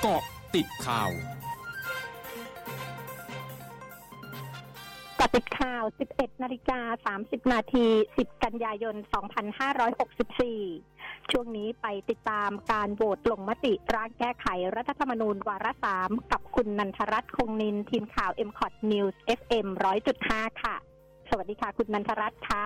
เกาะติดข่าวกติดข่าว 11 นาฬิกา 30 นาที 10 กันยายน 2564 ช่วงนี้ไปติดตามการโหวตลงมติร่างแก้ไขรัฐธรรมนูญวาระสามกับคุณนันทรัตน์คงนินทีมข่าว m c o t News FM 100.5 ค่ะ สวัสดีค่ะ คุณนันทรัตน์คะ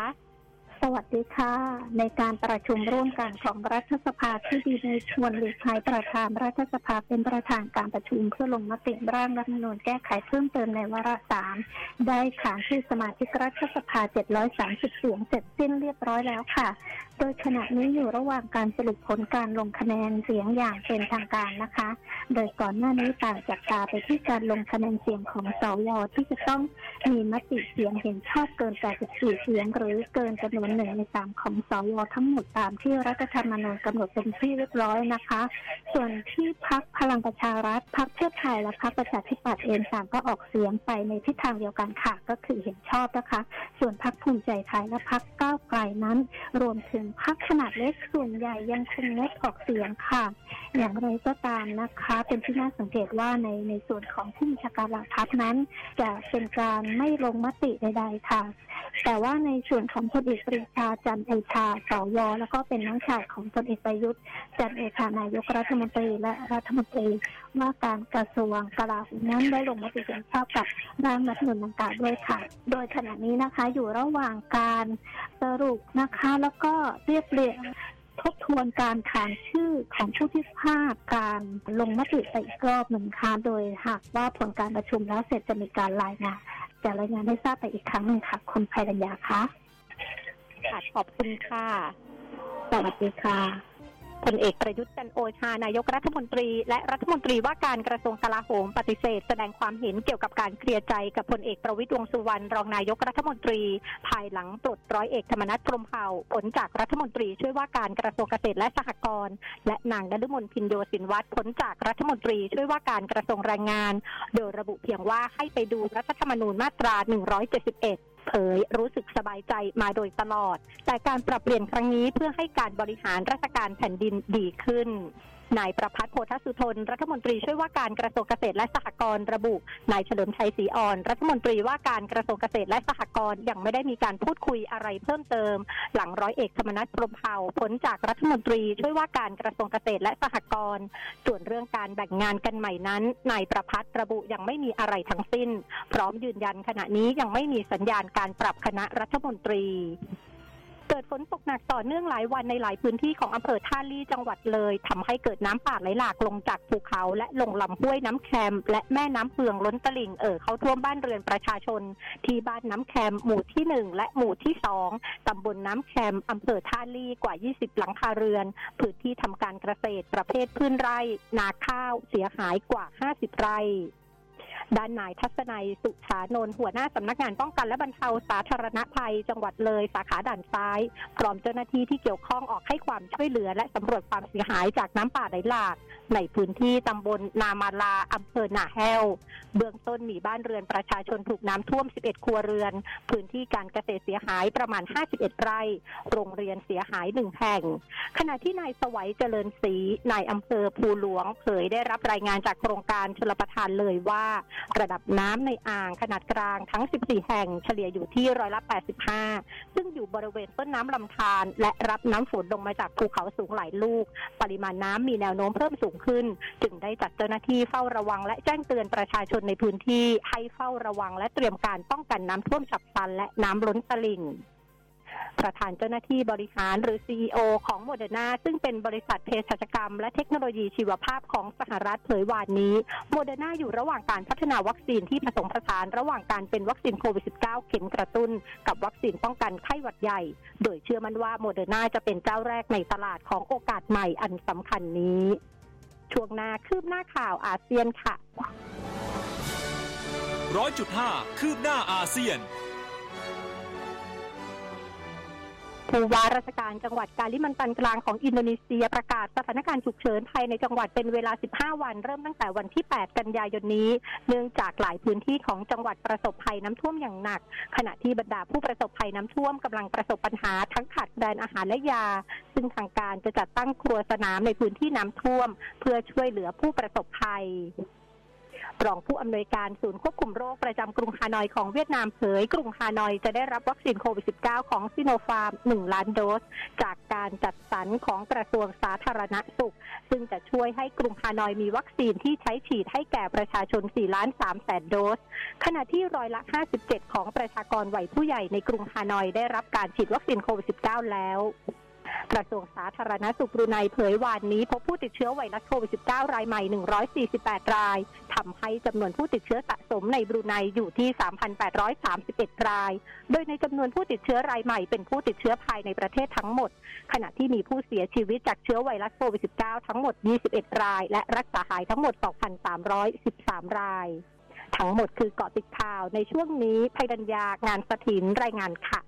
วัสดีค่ะ ในการประชุมร่วมกันของรัฐสภาที่ดีในชวนหลีกภัยประธานรัฐสภาเป็นประธานการประชุมเพื่อลงมติร่างรัฐมนูญแก้ไขเพิ่มเติมในวาระสามได้ขานชื่อสมาชิกรัฐสภา 730 เสียงเสร็จสิ้นเรียบร้อยแล้วค่ะ โดยขณะนี้อยู่ระหว่างการสรุปผลการลงคะแนนเสียงอย่างเป็นทางการนะคะ โดยก่อนหน้านี้ต่างจากตาไปที่การลงคะแนนเสียงของสวที่จะต้องมีมติเสียงเห็นชอบเกิน84เสียงหรือเกินจำนวนหนึ่งในสามของสวทั้งหมดตามที่รัฐธรรมนูญกำหนดเป็นที่เรียบร้อยนะคะ ส่วนที่พักพลังประชารัฐพักเพื่อไทยและพักประชาธิปัตย์เองต่างก็ออกเสียงไปในทิศทางเดียวกันค่ะก็คือเห็นชอบนะคะ ส่วนพักภูมิใจไทยและพักก้าวไกลนั้น รวมถึงพักขนาดเล็กส่วนใหญ่ยังคงงดออกเสียงค่ะ อย่างไรก็ตามนะคะ เป็นที่น่าสังเกตว่าในในส่วนของผู้บัญชาการหล่าทัพนั้น จะเป็นการไม่ลงมติใด ๆ ค่ะ แต่ว่าในส่วนของพลเอกปรีชาจันโอชาสวแล้วก็เป็นน้องชายของพลเอกประยุทธ์จันโอชานายกรัฐมนตรีและรัฐมนตรีว่าการกระทรวงกลาโหมนั้นได้ลงมติเห็นชอบกับร่างรัฐธรรมนูญดังกล่าวด้วยค่ะ โดยขณะนี้นะคะอยู่ระหว่างการสรุปนะคะ แล้วก็เรียบเรียงทบทวนการขานชื่อของผู้ที่พลาดการลงมติไปอีกรอบหนึ่งค่ะโดยหากว่าผลการประชุมแล้วเสร็จจะมีการรายงานจะรายงานให้ทราบไปอีกครั้งหนึ่งค่ะคุณภัยรัญญาคะ ค่ะขอบคุณค่ะ สวัสดีค่ะพลเอกประยุทธ์จันโอชานายกรัฐมนตรี และรัฐมนตรีว่าการกระทรวงกลาโหมปฏิเสธ แสดงความเห็นเกี่ยวกับการเคลียร์ใจกับพลเอกประวิตยวงสุวรรณรองนายกรัฐมนตรี ภายหลังปลดร้อยเอกธรรมนัฐพรมเผ่าผลจากรัฐมนตรีช่วยว่าการกระทรวงเกษตรและสหกรณ์และนางนฤมลพินโยสินวัตรผลจากรัฐมนตรีช่วยว่าการกระทรวงแรงงาน โดยระบุเพียงว่าให้ไปดูรัฐธรรมนูญมาตรา 171 เผยรู้สึกสบายใจมาโดยตลอด แต่การปรับเปลี่ยนครั้งนี้เพื่อให้การบริหารราชการแผ่นดินดีขึ้น นายประพัฒน์โพธสุทน รัฐมนตรีช่วยว่าการกระทรวงเกษตรและสหกรณ์ระบุ นายเฉลิมชัยศรีอ่อน รัฐมนตรีว่าการกระทรวงเกษตรและสหกรณ์ยังไม่ได้มีการพูดคุยอะไรเพิ่มเติม หลังร้อยเอกธรรมนัฐพรมเผ่าผลจากรัฐมนตรีช่วยว่าการกระทรวงเกษตรและสหกรณ์ส่วนเรื่องการแบ่งงานกันใหม่นั้น นายประพัฒน์ระบุยังไม่มีอะไรทั้งสิ้น พร้อมยืนยันขณะนี้ยังไม่มีสัญญาณการปรับคณะรัฐมนตรี เกิดฝนตกหนักต่อเนื่องหลายวันในหลายพื้นที่ของอำเภอท่าลี่จังหวัดเลยทำให้เกิดน้ำป่าไหลหลากลงจากภูเขา และลงลำห้วยน้ำแคมและแม่น้ำเพืองล้นตลิ่งเอ่อเข้าท่วมบ้านเรือนประชาชน ที่บ้านน้ำแคมหมู่ที่หนึ่งและหมู่ที่สองตำบลน้ำแคมอำเภอท่าลี่กว่า 20 หลังคาเรือนพื้นที่ทำการเกษตรประเภทพืชไร่ นาข้าวเสียหายกว่า 50 ไร่ ด้านนายทัศนัยสุชานนท์หัวหน้าสำนักงานป้องกันและบรรเทาสาธารณภัย จังหวัดเลยสาขาด่านซ้ายพร้อมเจ้าหน้าที่ที่เกี่ยวข้องออกให้ความช่วยเหลือ และสำรวจความเสียหายจากน้ำป่าไหลหลาก ในพื้นที่ตำบลนามาลาอำเภอหนาแห้ว เบื้องต้นมีบ้านเรือนประชาชนถูกน้ำท่วม 11 ครัวเรือน พื้นที่การเกษตรเสียหายประมาณ 51 ไร่ โรงเรียนเสียหายหนึ่งแห่ง ขณะที่นายสวัยเจริญศรีนายอำเภอภูหลวง เผยได้รับรายงานจากโครงการชลประทานเลยว่าระดับน้ำในอ่างขนาดกลางทั้ง 14 แห่งเฉลี่ยอยู่ที่ร้อยละ 85 ซึ่งอยู่บริเวณต้นน้ำลำธารและรับน้ำฝนลงมาจากภูเขาสูงหลายลูก ปริมาณน้ำมีแนวโน้มเพิ่มสูงขึ้น จึงได้จัดเจ้าหน้าที่เฝ้าระวังและแจ้งเตือนประชาชนในพื้นที่ให้เฝ้าระวังและเตรียมการป้องกันน้ำท่วมฉับพลันและน้ำล้นตลิ่ง ประธานเจ้าหน้าที่บริหารหรือ CEO ของโมเดอร์นาซึ่งเป็นบริษัทเภสัชกรรม และเทคโนโลยีชีวภาพของสหรัฐเผยวานนี้โมเดอร์นาอยู่ระหว่างการพัฒนาวัคซีนที่ผสมผสานระหว่างการเป็นวัคซีนโควิด -19 เข็มกระตุ้น กับวัคซีนป้องกันไข้หวัดใหญ่ โดยเชื่อมั่นว่าโมเดอร์นาจะเป็นเจ้าแรกในตลาดของโอกาสใหม่อันสำคัญนี้ ช่วงหน้าคืบหน้าข่าวอาเซียนค่ะร้อยจุดห้าคืบหน้าอาเซียน ผู้ว่าราชการจังหวัดกาลิมันตันกลางของอินโดนีเซียประกาศสถานการณ์ฉุกเฉินภายในจังหวัดเป็นเวลา 15 วัน เริ่มตั้งแต่วันที่ 8 กันยายนนี้ เนื่องจากหลายพื้นที่ของจังหวัดประสบภัยน้ำท่วมอย่างหนัก ขณะที่บรรดาผู้ประสบภัยน้ำท่วมกำลังประสบปัญหาทั้งขาดแคลนอาหารและยา ซึ่งทางการจะจัดตั้งครัวสนามในพื้นที่น้ำท่วม เพื่อช่วยเหลือผู้ประสบภัย รองผู้อำนวยการศูนย์ควบคุมโรคประจำกรุงฮานอยของเวียดนามเผยกรุงฮานอยจะได้รับวัคซีนโควิด -19 ของซิโนฟาร์ม 1 ล้านโดส จากการจัดสรรของกระทรวงสาธารณสุข ซึ่งจะช่วยให้กรุงฮานอยมีวัคซีนที่ใช้ฉีดให้แก่ประชาชน 4 ล้าน3แสนโดส ขณะที่ร้อยละ 57 ของประชากรวัยผู้ใหญ่ในกรุงฮานอยได้รับการฉีดวัคซีนโควิด -19 แล้ว กระทรวงสาธารณสุขบรูไนเผยวานนี้ พบผู้ติดเชื้อไวรัสโควิด -19 รายใหม่ 148 รายทำให้จำนวนผู้ติดเชื้อสะสมในบรูไนอยู่ที่ 3,831 ราย โดยในจำนวนผู้ติดเชื้อรายใหม่เป็นผู้ติดเชื้อภายในประเทศทั้งหมด ขณะที่มีผู้เสียชีวิตจากเชื้อไวรัสโควิด -19 ทั้งหมด 21 ราย และรักษาหายทั้งหมด 2,313 รายทั้งหมดคือเกาะติดข่าวในช่วงนี้ภัยดัญญางานสถินรายงานค่ะ